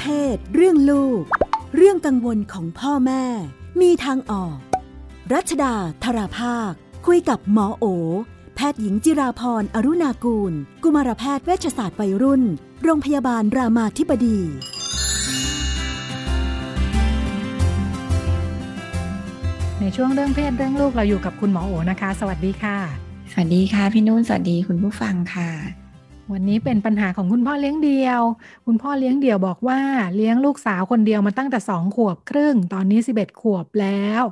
เพศ เรื่องลูก เรื่องกังวลของพ่อแม่ มีทางออก รัชดาธราภาค คุยกับหมอโอ แพทย์หญิงจิราพรอรุณากูล กุมารแพทย์เวชศาสตร์วัยรุ่น โรงพยาบาลรามาธิบดีในช่วงเรื่องเพศเรื่องลูกเราอยู่กับคุณหมอโอนะคะ สวัสดีค่ะ สวัสดีค่ะพี่นุ่นสวัสดีคุณผู้ฟังค่ะ วันนี้เป็นปัญหาของคุณพ่อเลี้ยงเดี่ยว คุณพ่อเลี้ยงเดี่ยวบอกว่าเลี้ยงลูกสาวคนเดียวมาตั้งแต่สองขวบครึ่ง ตอนนี้สิบเอ็ดขวบแล้ว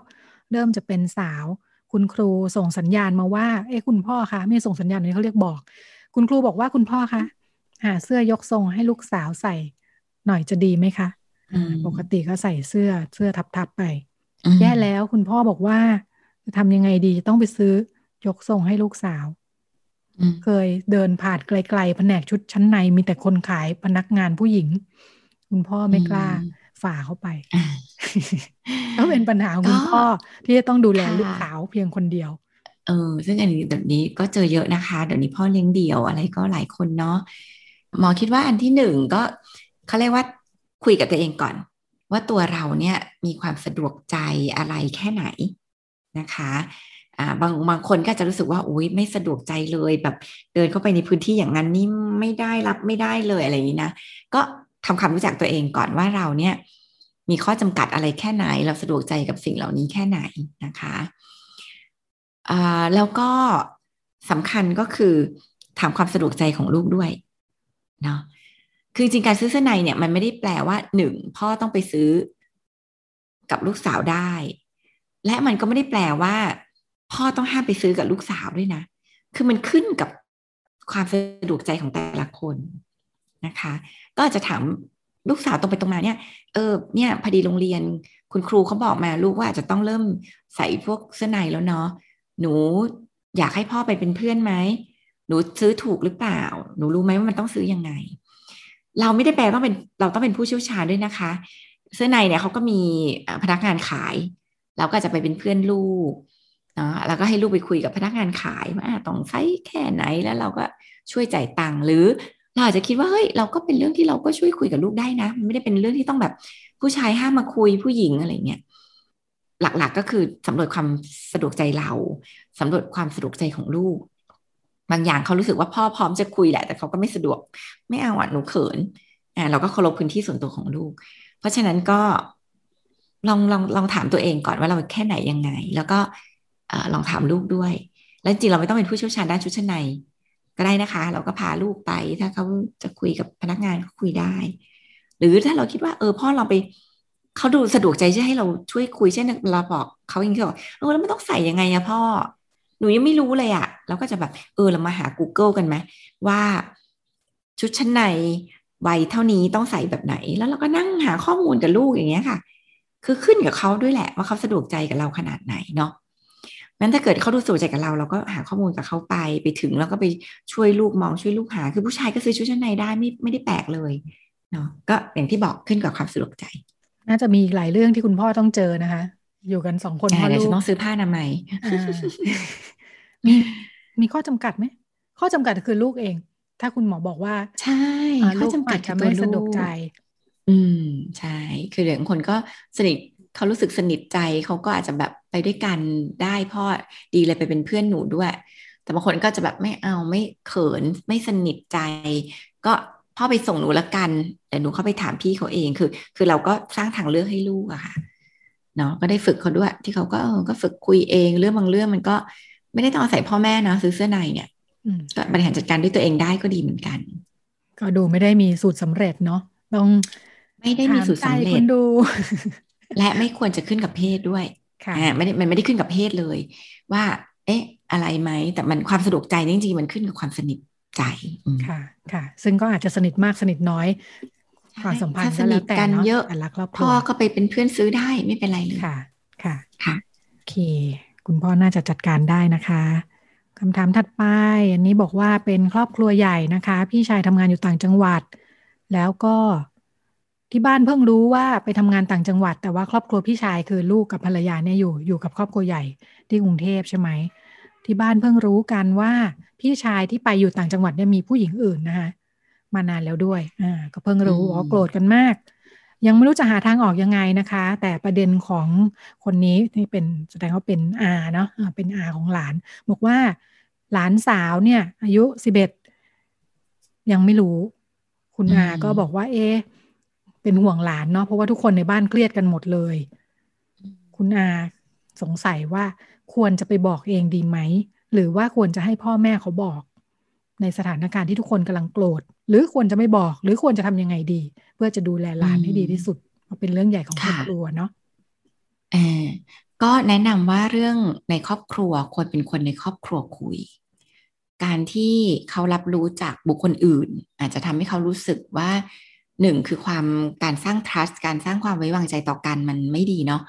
เริ่มจะเป็นสาว คุณครูส่งสัญญาณมาว่า เอ้คุณพ่อคะไม่ส่งสัญญาณนี้เขาเรียกบอก คุณครูบอกว่าคุณพ่อคะหาเสื้อยกทรงให้ลูกสาวใส่ หน่อยจะดีไหมคะอืมปกติก็ใส่เสื้อเสื้อทับๆไปอืมแย่แล้วคุณพ่อบอกว่าจะทำยังไงดีต้องไปซื้อยกทรงให้ลูกสาวอืม เคยเดินผ่านไกลๆแผนกชุดชั้นในมีแต่คนขายพนักงานผู้หญิง คุณพ่อไม่กล้าฝ่าเข้าไปอ่าก็เป็นปัญหาของคุณก็พ่อที่จะต้องดูแลค่ะลูกสาวเพียงคนเดียวเออซึ่งอันนี้แบบนี้ก็เจอเยอะนะคะ เดี๋ยวนี้พ่อเลี้ยงเดี่ยวอะไรก็หลายคนเนาะหมอคิดว่าอันที่หนึ่งก็เขาเรียกว่าคุยกับตัวเองก่อน ว่าตัวเราเนี่ยมีความสะดวกใจอะไรแค่ไหนนะคะ อ่าบางบางคนก็จะรู้สึกว่าอุ้ยไม่สะดวกใจเลยแบบเดินเข้าไปในพื้นที่อย่างนั้นนี่ไม่ได้รับไม่ได้เลยอะไรอย่างนี้นะก็ทำความรู้จักตัวเองก่อนว่าเราเนี่ยมีข้อจำกัดอะไรแค่ไหน เราสะดวกใจกับสิ่งเหล่านี้แค่ไหนนะคะอ่าแล้วก็สำคัญก็คือถามความสะดวกใจของลูกด้วยเนาะคือจริงการซื้อเสื้อในเนี่ยมันไม่ได้แปลว่าหนึ่งพ่อต้องไปซื้อกับลูกสาวได้ และมันก็ไม่ได้แปลว่า พ่อต้องห้ามไปซื้อกับลูกสาวด้วยนะ คือมันขึ้นกับความสะดวกใจของแต่ละคนนะคะ ก็อาจจะถามลูกสาวตรงไปตรงมาเนี่ย เออ เนี่ยพอดีโรงเรียนคุณครูเขาบอกมาลูกว่าอาจจะต้องเริ่มใส่พวกเสื้อในแล้วเนาะ หนูอยากให้พ่อไปเป็นเพื่อนไหม หนูซื้อถูกหรือเปล่า หนูรู้ไหมว่ามันต้องซื้อยังไง เราไม่ได้แปลต้องเป็นเราต้องเป็นผู้เชี่ยวชาญด้วยนะคะ เสื้อในเนี่ยเขาก็มีพนักงานขาย เราก็จะไปเป็นเพื่อนลูก นะแล้วก็ให้ลูกไปคุยกับพนักงานขายว่าต้องไซส์แค่ไหนแล้วเราก็ช่วยจ่ายตังค์หรือเราอาจจะคิดว่าเฮ้ยเราก็เป็นเรื่องที่เราก็ช่วยคุยกับลูกได้นะมันไม่ได้เป็นเรื่องที่ต้องแบบผู้ชายห้ามมาคุยผู้หญิงอะไรเงี้ยหลักๆก็คือสำรวจความสะดวกใจเราสำรวจความสะดวกใจของลูก บางอย่างเขารู้สึกว่าพ่อพร้อมจะคุยแหละ แต่เขาก็ไม่สะดวก ไม่เอาอะหนูเขินอ่าเราก็เคารพพื้นที่ส่วนตัวของลูก เพราะฉะนั้นก็ลองลองลองถามตัวเองก่อนว่าเราแค่ไหนยังไง แล้วก็ ลองถามลูกด้วย แล้วจริงเราไม่ต้องเป็นผู้เชี่ยวชาญด้านชุดชั้นในก็ได้นะคะ เราก็พาลูกไปถ้าเขาจะคุยกับพนักงานก็คุยได้ หรือถ้าเราคิดว่าเออพ่อเราไปเขาดูสะดวกใจจะให้เราช่วยคุยเช่นเราบอกเขาอย่างที่บอกเออแล้วไม่ต้องใส่ยังไงอะพ่อ หนูยังไม่รู้เลยอะเราก็จะแบบเออเรามาหา Google กันไหมว่าชุดชั้นในวัยเท่านี้ต้องใส่แบบไหน แล้วเราก็นั่งหาข้อมูลกับลูกอย่างเงี้ยค่ะ คือขึ้นกับเขาด้วยแหละว่าเขาสะดวกใจกับเราขนาดไหนเนาะ งั้นถ้าเกิดเขาดูสะดวกใจกับเรา เราก็หาข้อมูลกับเขาไปไปถึง แล้วก็ไปช่วยลูกมองช่วยลูกหา คือผู้ชายก็ซื้อชุดชั้นในได้ไม่ไม่ได้แปลกเลยเนาะก็อย่างที่บอกขึ้นกับความสะดวกใจ น่าจะมีอีกหลายเรื่องที่คุณพ่อต้องเจอนะคะ อยู่กันสองคนพ่อเดี๋ยวลูจะกต้องซื้อผ้าอนามัยอ่ามีมีข้อจำกัดไหมข้อจำกัดคือลูกเอง ถ้าคุณหมอบอกว่า ใช่อ่าข้ลูอกจำกัอาดจคืจะอตัไม่วสะดวกลูใจ อืมใช่ คือเดี๋ยวบางคนก็สนิท เขารู้สึกสนิทใจเขาก็อาจจะแบบไปด้วยกันได้พ่อดีเลยไปเป็นเพื่อนหนูด้วย แต่บางคนก็จะแบบไม่เอาไม่เขินไม่สนิทใจ ก็พ่อไปส่งหนูละกันแต่หนูเข้าไปถามพี่เขาเองคือ คือเราก็สร้างทางเลือกให้ลูกอะค่ะเนาะก็ได้ฝึกเขาด้วย ที่เขาก็เออก็ฝึกคุยเองเรื่องบางเรื่องมันก็ไม่ได้ต้องอาศัยพ่อแม่นะซื้อเสื้อในเนี่ยอืมก็บริหารจัดการด้วยตัวเองได้ก็ดีเหมือนกัน ก็ดูไม่ได้มีสูตรสำเร็จเนาะต้องไม่ได้มีสูตรสำถาเร็ใจจคนดู และไม่ควรจะขึ้นกับเพศด้วยค่ะอ่าไม่ได้มันไม่ได้ขึ้นกับเพศเลย ว่า เอ๊ะ อะไรไหมแต่มันความสะดวกใจนี่จริงๆมันขึ้นกับความสนิทใจอืมค่ะ ค่ะ ซึ่งก็อาจจะสนิทมากสนิทน้อยความสัมพันธ์ถ้าสก็นิแล้ทวแต่กันเนาะเยอะแต่ละครอบครัพ่อวก็ไปเป็นเพื่อนซื้อได้ไม่เป็นไรเลยค่ะ ค่ะค่ะโอเค คุณพ่อน่าจะจัดการได้นะคะคำถามถัดไปอันนี้บอกว่าเป็นครอบครัวใหญ่นะคะ พี่ชายทำงานอยู่ต่างจังหวัด แล้วก็ ที่บ้านเพิ่งรู้ว่าไปทำงานต่างจังหวัด แต่ว่าครอบครัวพี่ชายคือลูกกับภรรยาเนี่ยอยู่อยู่กับครอบครัวใหญ่ที่กรุงเทพใช่ไหมที่บ้านเพิ่งรู้กันว่าพี่ชายที่ไปอยู่ต่างจังหวัดเนี่ยมีผู้หญิงอื่นนะคะมานานแล้วด้วยอ่าก็เพิ่งรู้ว่าโกรธกันมาก ยังไม่รู้จะหาทางออกยังไงนะคะ แต่ประเด็นของคนนี้ที่เป็นแสดงว่าเป็นอาเนาะเป็นอาของหลาน บอกว่าหลานสาวเนี่ย อายุสิบเอ็ดยังไม่รู้ คุณอาก็บอกว่า เอ๊ เป็นห่วงหลานเนาะเพราะว่าทุกคนในบ้านเครียดกันหมดเลย คุณอาสงสัยว่าควรจะไปบอกเองดีไหม หรือว่าควรจะให้พ่อแม่เขาบอก ในสถานการณ์ที่ทุกคนกำลังโกรธ หรือควรจะไม่บอก หรือควรจะทำยังไงดี เพื่อจะดูแลหลานให้ดีที่สุดเพราะเป็นเรื่องใหญ่ของครอบครัวเนาะเออก็แนะนำว่าเรื่องในครอบครัวควรเป็นคนในครอบครัวคุย การที่เขารับรู้จากบุคคลอื่น อาจจะทำให้เขารู้สึกว่า หนึ่งคือความการสร้าง trust การสร้างความไว้วางใจต่อกันมันไม่ดีเนาะ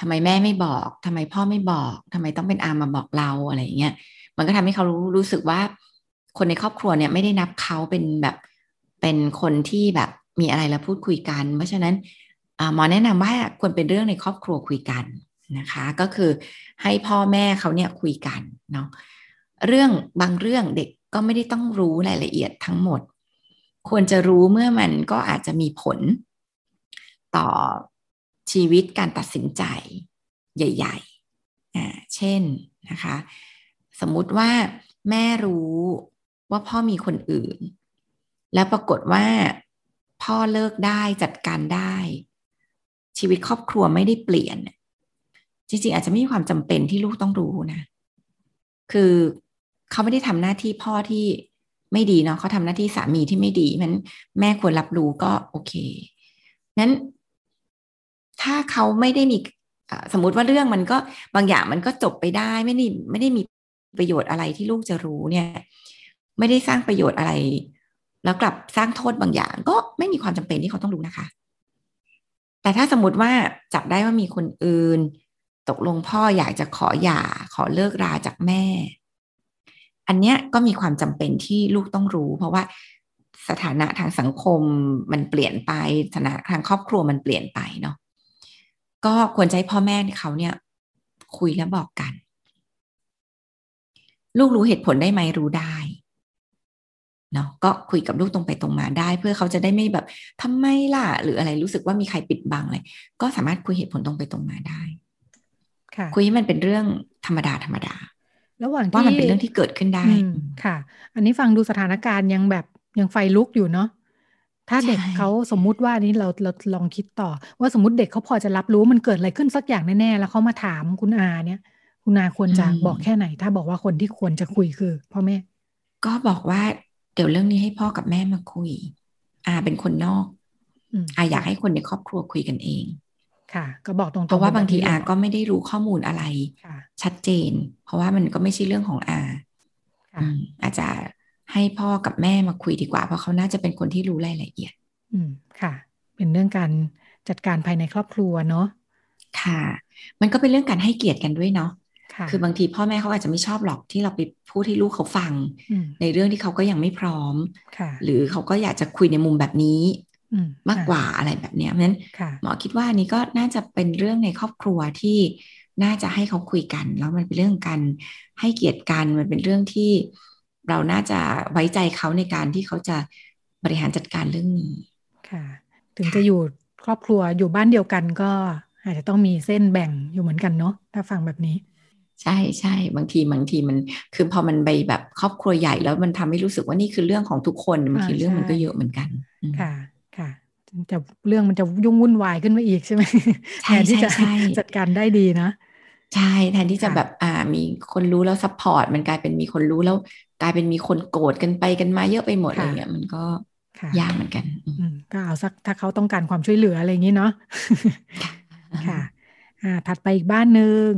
ทำไมแม่ไม่บอกทำไมพ่อไม่บอกทำไมต้องเป็นอามาบอกเราอะไรเงี้ยมันก็ทำให้เขารู้รู้สึกว่า คนในครอบครัวเนี่ยไม่ได้นับเขาเป็นแบบเป็นคนที่แบบมีอะไรแล้วพูดคุยกัน เพราะฉะนั้นหมอแนะนำว่าควรเป็นเรื่องในครอบครัวคุยกันนะคะ ก็คือให้พ่อแม่เขาเนี่ยคุยกันเนาะเรื่องบางเรื่องเด็กก็ไม่ได้ต้องรู้รายละเอียดทั้งหมด ควรจะรู้เมื่อมันก็อาจจะมีผลต่อชีวิตการตัดสินใจใหญ่ๆอ่าเช่นนะคะ สมมุติว่าแม่รู้ว่าพ่อมีคนอื่น แล้วปรากฏว่าพ่อเลิกได้จัดการได้ ชีวิตครอบครัวไม่ได้เปลี่ยน จริงๆ อาจจะไม่มีความจำเป็นที่ลูกต้องรู้นะ คือเขาไม่ได้ทำหน้าที่พ่อที่ ไม่ดีเนาะเขาทำหน้าที่สามีที่ไม่ดีมันแม่ควรรับรู้ก็โอเคนั้น ถ้าเขาไม่ได้มีสมมติว่าเรื่องมันก็บางอย่างมันก็จบไปได้ไม่ได้ไม่ได้มีประโยชน์อะไรที่ลูกจะรู้เนี่ย ไม่ได้สร้างประโยชน์อะไร แล้วกลับสร้างโทษบางอย่าง ก็ไม่มีความจำเป็นที่เขาต้องรู้นะคะ แต่ถ้าสมมติว่าจับได้ว่ามีคนอื่น ตกลงพ่ออยากจะขอหย่าขอเลิกราจากแม่ อันเนี้ยก็มีความจำเป็นที่ลูกต้องรู้ เพราะว่าสถานะทางสังคมมันเปลี่ยนไปสถานะทางครอบครัวมันเปลี่ยนไปเนาะก็ควรใช้พ่อแม่เขาเนี่ย คุยแล้วบอกกัน ลูกรู้เหตุผลได้ไหมรู้ได้เนาะก็คุยกับลูกตรงไปตรงมาได้ เพื่อเขาจะได้ไม่แบบทำไมล่ะ หรืออะไรรู้สึกว่ามีใครปิดบังอะไรก็สามารถคุยเหตุผลตรงไปตรงมาได้คุยให้มันเป็นเรื่องธรรมดาธรรมดา ระหว่างว่ามันเป็นเรื่องที่เกิดขึ้นได้ค่ะ อันนี้ฟังดูสถานการณ์ยังแบบยังไฟลุกอยู่เนาะถ้าเด็กเขาสมมุติว่านี้เราเราลองคิดต่อ ว่าสมมติเด็กเขาพอจะรับรู้มันเกิดอะไรขึ้นสักอย่างแน่ๆแล้วเขามาถามคุณอาเนี่ย คุณอาควรจะบอกแค่ไหน ถ้าบอกว่าคนที่ควรจะคุยคือพ่อแม่ ก็บอกว่าเดี๋ยวเรื่องนี้ให้พ่อกับแม่มาคุย อาเป็นคนนอกอาอยากให้คนในครอบครัวคุยกันเอง ค่ะ ก็บอกตรงๆเพราะว่าบางทีอาก็ไม่ได้รู้ข้อมูลอะไร ชัดเจน เพราะว่ามันก็ไม่ใช่เรื่องของอาอาจจะให้พ่อกับแม่มาคุยดีกว่า เพราะเขาน่าจะเป็นคนที่รู้รายละเอียด อืมค่ะ เป็นเรื่องการจัดการภายในครอบครัวเนาะค่ะ มันก็เป็นเรื่องการให้เกียรติกันด้วยเนาะคือบางทีพ่อแม่เขาอาจจะไม่ชอบหรอกที่เราไปพูดให้ลูกเขาฟัง ในเรื่องที่เขาก็ยังไม่พร้อม หรือเขาก็อยากจะคุยในมุมแบบนี้ มากกว่าอะไรแบบนี้เพราะฉะนั้นหมอคิดว่านี้ก็น่าจะเป็นเรื่องในครอบครัวที่น่าจะให้เขาคุยกัน แล้วมันเป็นเรื่องการให้เกียรติกันมันเป็นเรื่องที่เราน่าจะไว้ใจเขาในการที่เขาจะบริหารจัดการเรื่องนี้ค่ะ ถึงจะอยู่ครอบครัวอยู่บ้านเดียวกันก็อาจจะต้องมีเส้นแบ่งอยู่เหมือนกันเนาะถ้าฟังแบบนี้ ใช่ใช่บางทีบางทีมันคือพอมันไปแบบครอบครัวใหญ่แล้วมันทำให้รู้สึกว่านี่คือเรื่องของทุกคนบางทีเรื่องมันก็เยอะเหมือนกันค่ะค่ะ จะเรื่องมันจะยุ่งวุ่นวายขึ้นมาอีกใช่ไหมแทนที่จะจัดการได้ดีนะ ใช่แทนที่จะแบบอ่ามีคนรู้แล้ว support มันกลายเป็นมีคนรู้แล้วกลายเป็นมีคนโกรธกันไปกันมาเยอะไปหมดอะไรเงี้ยมันก็ยากเหมือนกันก็เอาสักถ้าเขาต้องการความช่วยเหลืออะไรอย่างนี้เนาะค่ะอ่าถัดไปอีกบ้านหนึ่ง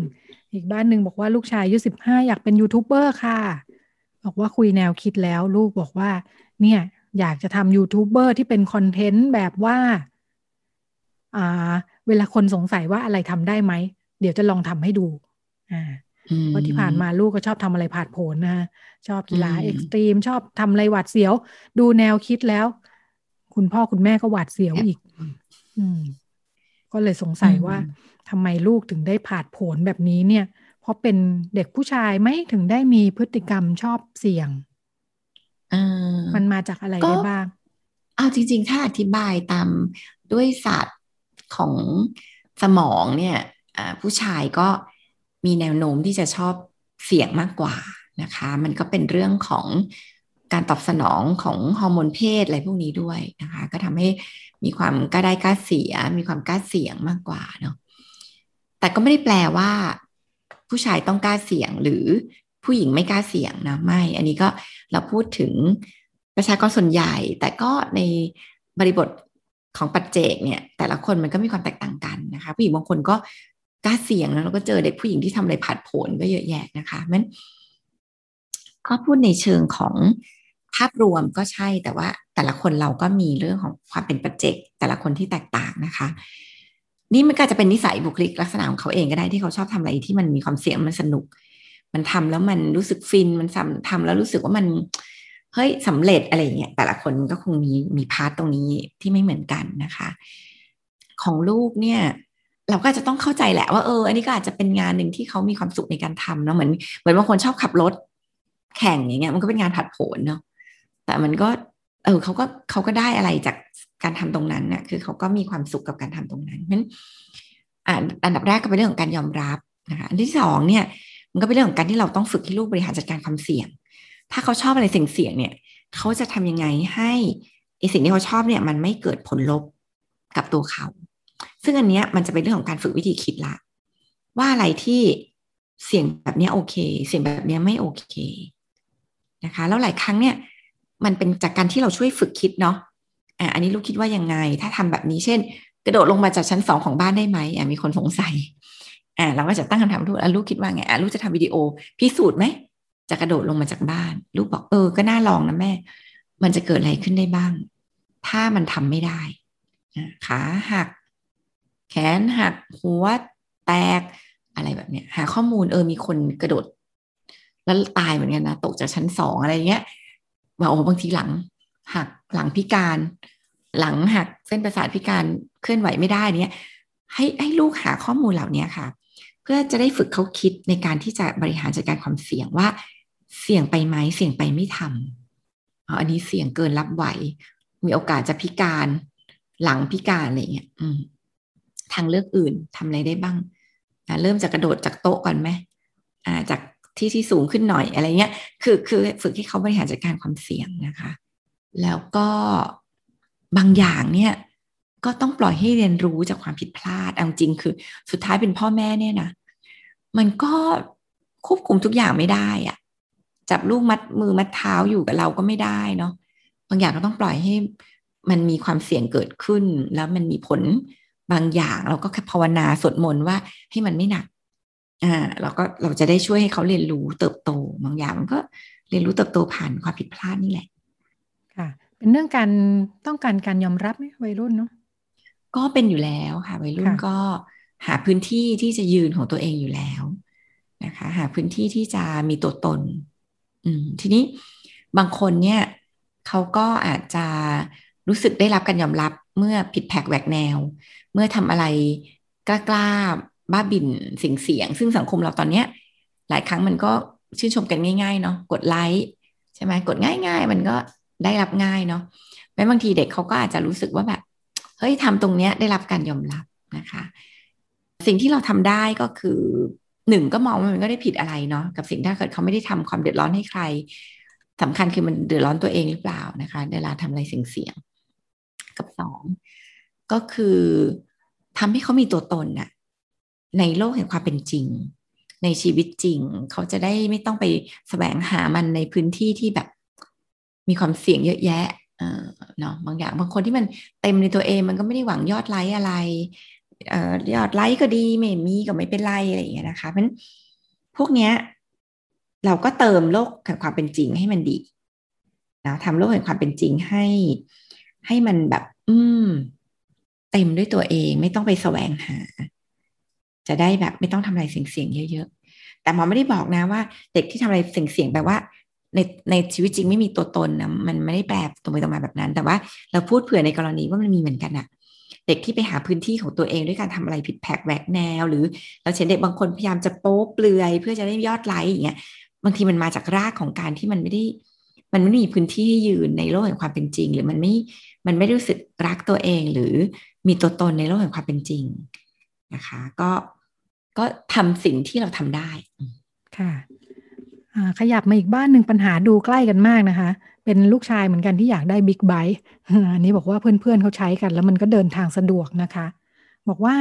อีกบ้านหนึ่งบอกว่าลูกชายอายุสิบห้าอยากเป็นยูทูบเบอร์ค่ะ บอกว่าคุยแนวคิดแล้วลูกบอกว่า เนี่ย อยากจะทำยูทูบเบอร์ที่เป็นคอนเทนต์แบบว่า อ่า เวลาคนสงสัยว่าอะไรทำได้ไหม เดี๋ยวจะลองทำให้ดู อ่าเพราะที่ผ่านมาลูกก็ชอบทำอะไรผาดโผนนะชอบกีฬาเอ็กซ์ตรีม ชอบทำอะไรหวาดเสียว ดูแนวคิดแล้ว คุณพ่อคุณแม่ก็หวาดเสียวอีก อืม ก็เลยสงสัยว่าทำไมลูกถึงได้ผาดโผนแบบนี้เนี่ย เพราะเป็นเด็กผู้ชายไหมถึงได้มีพฤติกรรมชอบเสี่ยง มันมาจากอะไรได้บ้าง เอาจริง ๆ ถ้าอธิบายตามด้วยศาสตร์ของสมองเนี่ยผู้ชายก็มีแนวโน้มที่จะชอบเสียงมากกว่านะคะ มันก็เป็นเรื่องของการตอบสนองของฮอร์โมนเพศอะไรพวกนี้ด้วยนะคะ ก็ทำให้มีความกล้าได้กล้าเสีย มีความกล้าเสียงมากกว่าเนาะแต่ก็ไม่ได้แปลว่า ผู้ชายต้องกล้าเสียงหรือ ผู้หญิงไม่กล้าเสี่ยงนะไม่ อันนี้ก็เราพูดถึงประชากรส่วนใหญ่ แต่ก็ในบริบทของปัจเจกเนี่ย แต่ละคนมันก็มีความแตกต่างกันนะคะ ผู้หญิงบางคนก็กล้าเสี่ยงแล้วเราก็เจอเด็กผู้หญิงที่ทำอะไรผัดผลก็เยอะแยะนะคะมันก็พูดในเชิงของภาพรวมก็ใช่แต่ว่าแต่ละคนเราก็มีเรื่องของความเป็นปัจเจก แต่ละคนที่แตกต่างนะคะ นี่มันก็จะเป็นนิสัยบุคลิกลักษณะของเขาเองก็ได้ที่เขาชอบทำอะไรที่มันมีความเสี่ยงมันสนุก มันทำแล้วมันรู้สึกฟินมันทำทำแล้วรู้สึกว่ามันเฮ้ยสำเร็จอะไรเงี้ยแต่ละคนก็คงมีมีพาร์ตตรงนี้ที่ไม่เหมือนกันนะคะ ของลูกเนี่ยเราก็จะต้องเข้าใจแหละว่าเออ อันนี้ก็อาจจะเป็นงานหนึ่งที่เขามีความสุขในการทำเนาะเหมือนเหมือนบางคนชอบขับรถแข่งอย่างเงี้ยมันก็เป็นงานผัดโผนเนาะแต่มันก็ เออเขาก็เขาก็ได้อะไรจากการทำตรงนั้นเนี่ยคือเขาก็มีความสุขกับการทำตรงนั้นเพราะฉะนั้นอันดับแรกก็เป็นเรื่องของการยอมรับนะคะอันที่สองเนี่ย มันก็เป็นเรื่องของการที่เราต้องฝึกให้ลูกบริหารจัดการความเสี่ยง ถ้าเขาชอบอะไรเสี่ยงๆเนี่ย เขาจะทำยังไงให้ไอสิ่งที่เขาชอบเนี่ย มันไม่เกิดผลลบกับตัวเขา ซึ่งอันเนี้ยมันจะเป็นเรื่องของการฝึกวิธีคิดละ ว่าอะไรที่เสี่ยงแบบนี้โอเค เสี่ยงแบบนี้ไม่โอเคนะคะ แล้วหลายครั้งเนี่ย มันเป็นจากการที่เราช่วยฝึกคิดเนาะอะอันนี้ลูกคิดว่ายังไง ถ้าทำแบบนี้เช่น กระโดดลงมาจากชั้นสองของบ้านได้ไหมอะมีคนสงสัย อ่าเราก็จะตั้งคำถามทุกอะลูกคิดว่าไงอะลูกจะทำวิดีโอพิสูจน์ไหมจะกระโดดลงมาจากบ้าน ลูกบอกเออก็น่าลองนะแม่ มันจะเกิดอะไรขึ้นได้บ้าง ถ้ามันทำไม่ได้ขาหัก แขนหักหัวแตกอะไรแบบเนี้ย หาข้อมูลเออมีคนกระโดด แล้วตายเหมือนกันนะตกจากชั้นสองอะไรเงี้ยว่าโอ้บางทีหลัง หักหลังพิการ หลังหักเส้นประสาทพิการเคลื่อนไหวไม่ได้เนี้ยให้ให้ลูกหาข้อมูลเหล่านี้ค่ะ เพื่อจะได้ฝึกเขาคิดในการที่จะบริหารจัดการความเสี่ยงว่าเสี่ยงไปไหมเสี่ยงไปไม่ทำอันนี้เสี่ยงเกินรับไหว มีโอกาสจะพิการหลังพิการอะไรเงี้ยทางเลือกอื่นทำอะไรได้บ้างเริ่มจากกระโดดจากโต๊ะก่อนไหมาจากที่ที่สูงขึ้นหน่อยอะไรเงี้ย คือคือฝึกให้เขาบริหารจัดการความเสี่ยงนะคะ แล้วก็บางอย่างเนี่ย ก็ต้องปล่อยให้เรียนรู้จากความผิดพลาดเอาจริงคือ สุดท้ายเป็นพ่อแม่เนี่ยนะมันก็ควบคุมทุกอย่างไม่ได้อะจับลูกมัดมือมัดเท้าอยู่กับเราก็ไม่ได้เนาะบางอย่างก็ต้องปล่อยให้มันมีความเสี่ยงเกิดขึ้น แล้วมันมีผลบางอย่างเราก็ภาวนาสวดมนต์ว่าให้มันไม่หนักอ่าเราก็เราจะได้ช่วยให้เขาเรียนรู้เติบโตบางอย่างมันก็เรียนรู้เติบโตผ่านความผิดพลาดนี่แหละ ค่ะ เป็นเรื่องการต้องการการยอมรับไหมวัยรุ่นเนาะ ก็เป็นอยู่แล้วค่ะวัยรุ่นก็หาพื้นที่ที่จะยืนของตัวเองอยู่แล้วนะคะ หาพื้นที่ที่จะมีตัวตน อืมทีนี้บางคนเนี่ยเขาก็อาจจะรู้สึกได้รับการยอมรับเมื่อผิดแผกแหวกแนว เมื่อทำอะไรกล้ากล้าบ้าบินสิ่งเสียง ซึ่งสังคมเราตอนเนี้ย หลายครั้งมันก็ชื่นชมกันง่าย ๆ เนาะกดไลค์ใช่ไหมกดง่าย ๆ มันก็ได้รับง่ายเนาะแม้บางทีเด็กเขาก็อาจจะรู้สึกว่าแบบ เฮ้ยทำตรงเนี้ยได้รับการยอมรับนะคะ สิ่งที่เราทำได้ก็คือหนึ่งก็มองว่ามันก็ได้ผิดอะไรเนาะกับสิ่งถ้าเกิดเขาไม่ได้ทำความเดือดร้อนให้ใครสำคัญคือมันเดือดร้อนตัวเองหรือเปล่านะคะเวลาทำอะไรเสี่ยงๆกับสองก็คือทำให้เขามีตัวตนน่ะในโลกแห่งความเป็นจริง ในชีวิตจริง เขาจะได้ไม่ต้องไปแสวงหามันในพื้นที่ที่แบบ มีความเสี่ยงเยอะแยะ เนาะบางอย่างบางคนที่มันเต็มในตัวเองมันก็ไม่ได้หวังยอดไลค์อะไรยอดไลค์ก็ดีไม่มีก็ไม่เป็นไรอะไรอย่างเงี้ยนะคะเพราะพวกเนี้ยเราก็เติมโลกแห่งความเป็นจริงให้มันดีนะทำโลกแห่งความเป็นจริงให้ให้มันแบบ อืม เต็มด้วยตัวเองไม่ต้องไปแสวงหา จะได้แบบไม่ต้องทำอะไรเสี่ยงๆเยอะๆแต่หมอไม่ได้บอกนะว่า เด็กที่ทำอะไรเสี่ยงๆแปลว่า ในในชีวิตจริงไม่มีตัวตนนะมันไม่ได้แปลตรงไปตรงมาแบบนั้น แต่ว่าเราพูดเผื่อในกรณีว่ามันมีเหมือนกันอะเด็กที่ไปหาพื้นที่ของตัวเองด้วยการทำอะไรผิดแผกแหวกแนว หรือเราเห็นเด็กบางคนพยายามจะโป๊เปลือย เพื่อจะได้ยอดไลค์อย่างเงี้ยบางทีมันมาจากรากของการที่มันไม่ได้ มันไม่มีพื้นที่ให้ยืนในโลกแห่งความเป็นจริง หรือมันไม่มันไม่รู้สึกรักตัวเอง หรือมีตัวตนในโลกแห่งความเป็นจริงนะคะ ก็ก็ทำสิ่งที่เราทำได้ค่ะ ขยับมาอีกบ้านหนึ่งปัญหาดูใกล้กันมากนะคะ เป็นลูกชายเหมือนกันที่อยากได้บิ๊กไบค์อันนี้บอกว่าเพื่อนๆเขาใช้กัน แล้วมันก็เดินทางสะดวกนะคะ บอกว่า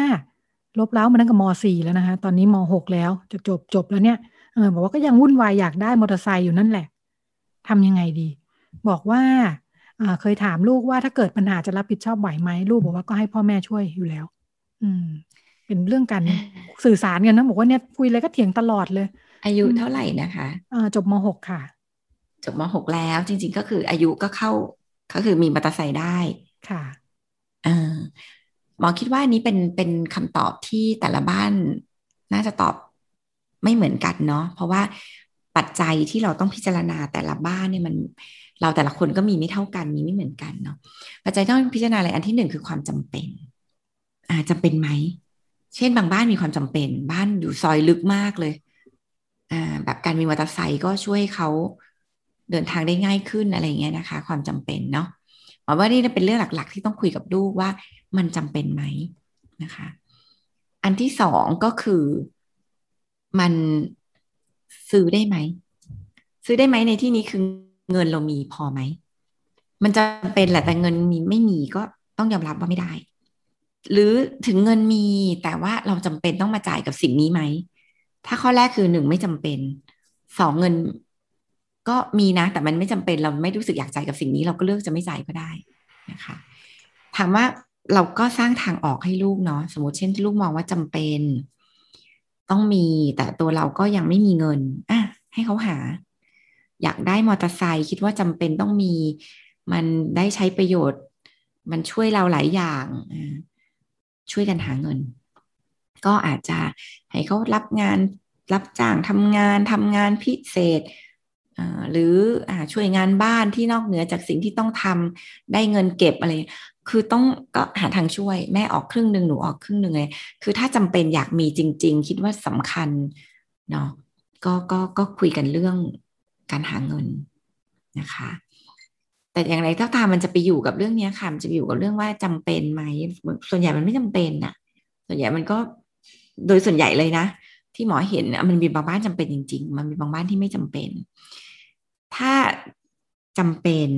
ลบแล้วมาตั้งแต่มสี่แล้วนะคะ ตอนนี้มหกแล้วจะจบจบแล้วเนี่ยเออบอกว่าก็ยังวุ่นวายอยากได้มอเตอร์ไซค์อยู่นั่นแหละทำยังไงดี บอกว่าเคยถามลูกว่าถ้าเกิดปัญหาจะรับผิดชอบไหวไหมลูกบอกว่าก็ให้พ่อแม่ช่วยอยู่แล้ว อืม เป็นเรื่องการสื่อสารกันนะบอกว่าเนี่ยคุยอะไรก็เถียงตลอดเลย อายุเท่าไหร่นะคะอ่าจบมหกค่ะ จบมหกแล้วจริง ๆ ก็คืออายุก็เข้าก็คือมีมอเตอร์ไซค์ได้ค่ะอ่าหมอคิดว่านี้เป็นเป็นคำตอบที่แต่ละบ้านน่าจะตอบไม่เหมือนกันเนาะเพราะว่าปัจจัยที่เราต้องพิจารณาแต่ละบ้านเนี่ยมันเราแต่ละคนก็มีไม่เท่ากันมีไม่เหมือนกันเนาะปัจจัยต้องพิจารณาอะไรอันที่หนึ่งคือความจำเป็น อ่าจำเป็นไหม เช่นบางบ้านมีความจำเป็น บ้านอยู่ซอยลึกมากเลยอ่า แบบการมีมอเตอร์ไซค์ก็ช่วยเขาเดินทางได้ง่ายขึ้นอะไรเงี้ยนะคะ ความจำเป็นเนาะหมายว่านี่เป็นเรื่องหลัก ๆ ที่ต้องคุยกับลูกว่ามันจำเป็นไหมนะคะ อันที่สองก็คือมันซื้อได้ไหม ซื้อได้ไหมในที่นี้คือเงินเรามีพอไหม มันจะเป็นแหละแต่เงินมีไม่มีก็ต้องยอมรับว่าไม่ได้ หรือถึงเงินมีแต่ว่าเราจำเป็นต้องมาจ่ายกับสิ่งนี้ไหม ถ้าข้อแรกคือหนึ่งไม่จำเป็นสองเงิน ก็มีนะ แต่มันไม่จำเป็นเราไม่รู้สึกอยากจ่ายกับสิ่งนี้ เราก็เลือกจะไม่จ่ายก็ได้นะคะถามว่าเราก็สร้างทางออกให้ลูกเนาะสมมติเช่นลูกมองว่าจำเป็น ต้องมีแต่ตัวเราก็ยังไม่มีเงินอะให้เขาหา อยากได้มอเตอร์ไซค์คิดว่าจำเป็นต้องมี มันได้ใช้ประโยชน์ มันช่วยเราหลายอย่างช่วยกันหาเงิน ก็อาจจะให้เขารับงาน รับจ้างทำงานทำงานพิเศษหรืออช่วยงานบ้านที่นอกเหนือจากสิ่งที่ต้องทำได้เงินเก็บอะไร คือต้องก็หาทางช่วยแม่ออกครึ่งหนึ่งหนูออกครึ่งหนึ่งเลยคือถ้าจำเป็นอยากมีจริง ๆ คิดว่าสำคัญเนาะก็ก็ก็คุยกันเรื่องการหาเงินนะคะ แต่อย่างไรก็ตามมันจะไปอยู่กับเรื่องนี้ค่ะมันจะอยู่กับเรื่องว่าจำเป็นไหมส่วนใหญ่มันไม่จำเป็นน่ะส่วนใหญ่มันก็โดยส่วนใหญ่เลยนะ ที่หมอเห็นมันมีบางบ้านจำเป็นจริง ๆ มันมีบางบ้านที่ไม่จำเป็น ถ้าจำเป็น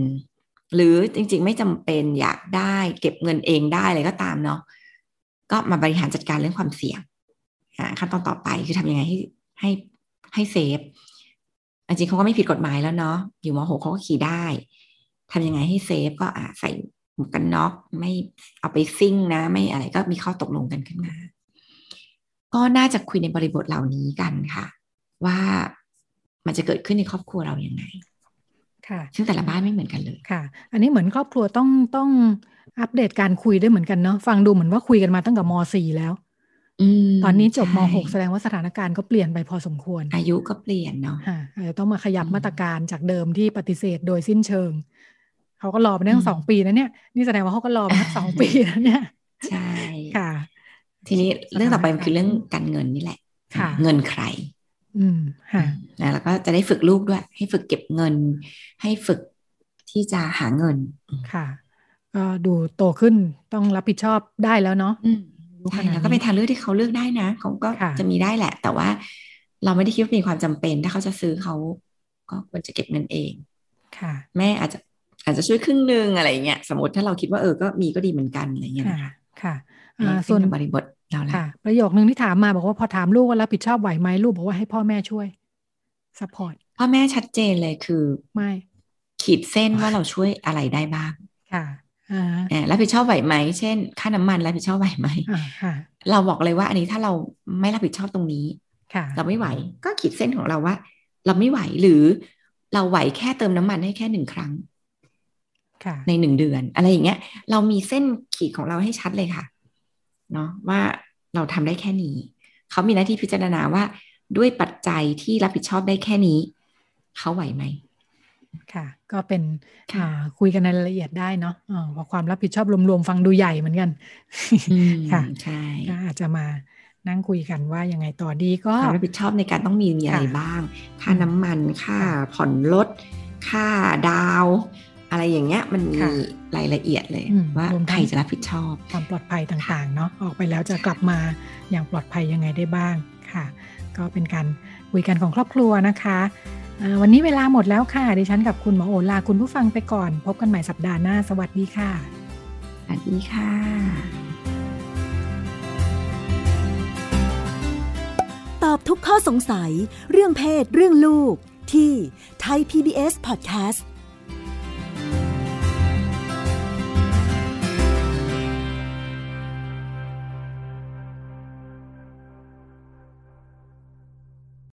หรือจริง ๆ ไม่จำเป็นอยากได้ เก็บเงินเองได้อะไรก็ตามเนาะก็มาบริหารจัดการเรื่องความเสี่ยงขั้นตอนต่อไปคือทำยังไงให้ให้ให้เซฟจริงเขาก็ไม่ผิดกฎหมายแล้วเนาะอยู่มหกเขาก็ขี่ได้ทำยังไงให้เซฟก็อ่าใส่หมวกกันน็อกไม่เอาไปซิ่งนะ ไม่อะไรก็มีข้อตกลงกันขึ้นมา ก็น่าจะคุยในบริบทเหล่านี้กันค่ะ ว่ามันจะเกิดขึ้นในครอบครัวเราอย่างไงค่ะซึ่งแต่ละบ้านไม่เหมือนกันเลยค่ะ อันนี้เหมือนครอบครัวต้องต้องอัปเดตการคุยได้เหมือนกันเนาะฟังดูเหมือนว่าคุยกันมาตั้งแต่มสี่แล้วตอนนี้จบมหกแสดงว่าสถานการณ์ก็เปลี่ยนไปพอสมควร อายุก็เปลี่ยนเนาะอาจจะต้องมาขยับมาตรการจากเดิมที่ปฏิเสธโดยสิ้นเชิง เขาก็รอมาตั้งสองปีนะเนี่ย นี่แสดงว่าเขาก็รอมาสองปีแล้วเนี่ย ใช่ค่ะ ทีนี้เรื่องต่อไปมันคือเรื่องการเงินนี่แหละเงินใคร อืมค่ะนะแล้วก็จะได้ฝึกลูกด้วย ให้ฝึกเก็บเงิน ให้ฝึกที่จะหาเงินค่ะก็ดูโตขึ้นต้องรับผิดชอบได้แล้วเนาะใช่แล้วก็เป็นทางเลือกที่เขาเลือกได้นะเขาก็จะมีได้แหละ แต่ว่าเราไม่ได้คิดว่ามีความจำเป็น ถ้าเขาจะซื้อเขาก็ควรจะเก็บเงินเอง ค่ะ แม่อาจจะอาจจะช่วยครึ่งหนึ่งอะไรเงี้ยสมมติถ้าเราคิดว่าเออก็มีก็ดีเหมือนกันอะไรเงี้ยค่ะส่วนบริบท เราละประโยคนึงที่ถามมาบอกว่าพอถามลูกว่ารับผิดชอบไหวไหมลูกบอกว่าให้พ่อแม่ช่วย supportพ่อแม่ชัดเจนเลยคือ ไม่ ขีดเส้นว่าเราช่วยอะไรได้บ้าง ค่ะอ่ารับผิดชอบไหวไหม เช่น ค่าน้ำมันรับผิดชอบไหวไหมเราบอกเลยว่าอันนี้ถ้าเราไม่รับผิดชอบตรงนี้เราไม่ไหว ก็ขีดเส้นของเราว่า เราไม่ไหวหรือเราไหวแค่เติมน้ำมันให้แค่หนึ่งครั้งในหนึ่งเดือน อะไรอย่างเงี้ย เรามีเส้นขีดของเราให้ชัดเลยค่ะ เนาะว่าเราทำได้แค่นี้ เขามีหน้าที่พิจารณาว่าด้วยปัจจัยที่รับผิดชอบได้แค่นี้ เขาไหวไหมค่ะ ก็เป็นคุยกันในรายละเอียดได้เนาะว่าความรับผิดชอบรวมๆฟังดูใหญ่เหมือนกันค่ะใช่ก็อาจจะมานั่งคุยกันว่ายังไงต่อดีก็ความรับผิดชอบในการต้องมีมีอะไรบ้าง ค่าน้ำมันค่าผ่อนรถคค่าดาว อะไรอย่างเงี้ยมันมีรายละเอียดเลยว่าใครจะรับผิดชอบความปลอดภัยต่างๆเนาะออกไปแล้วจะกลับมาอย่างปลอดภัยยังไงได้บ้างค่ะ ก็เป็นการคุยกันของครอบครัวนะคะวันนี้เวลาหมดแล้วค่ะ ดิฉันกับคุณหมอโอลาคุณผู้ฟังไปก่อน พบกันใหม่สัปดาห์หน้า สวัสดีค่ะ สวัสดีค่ะ ตอบทุกข้อสงสัย เรื่องเพศ เรื่องลูก ที่ไทย PBS Podcast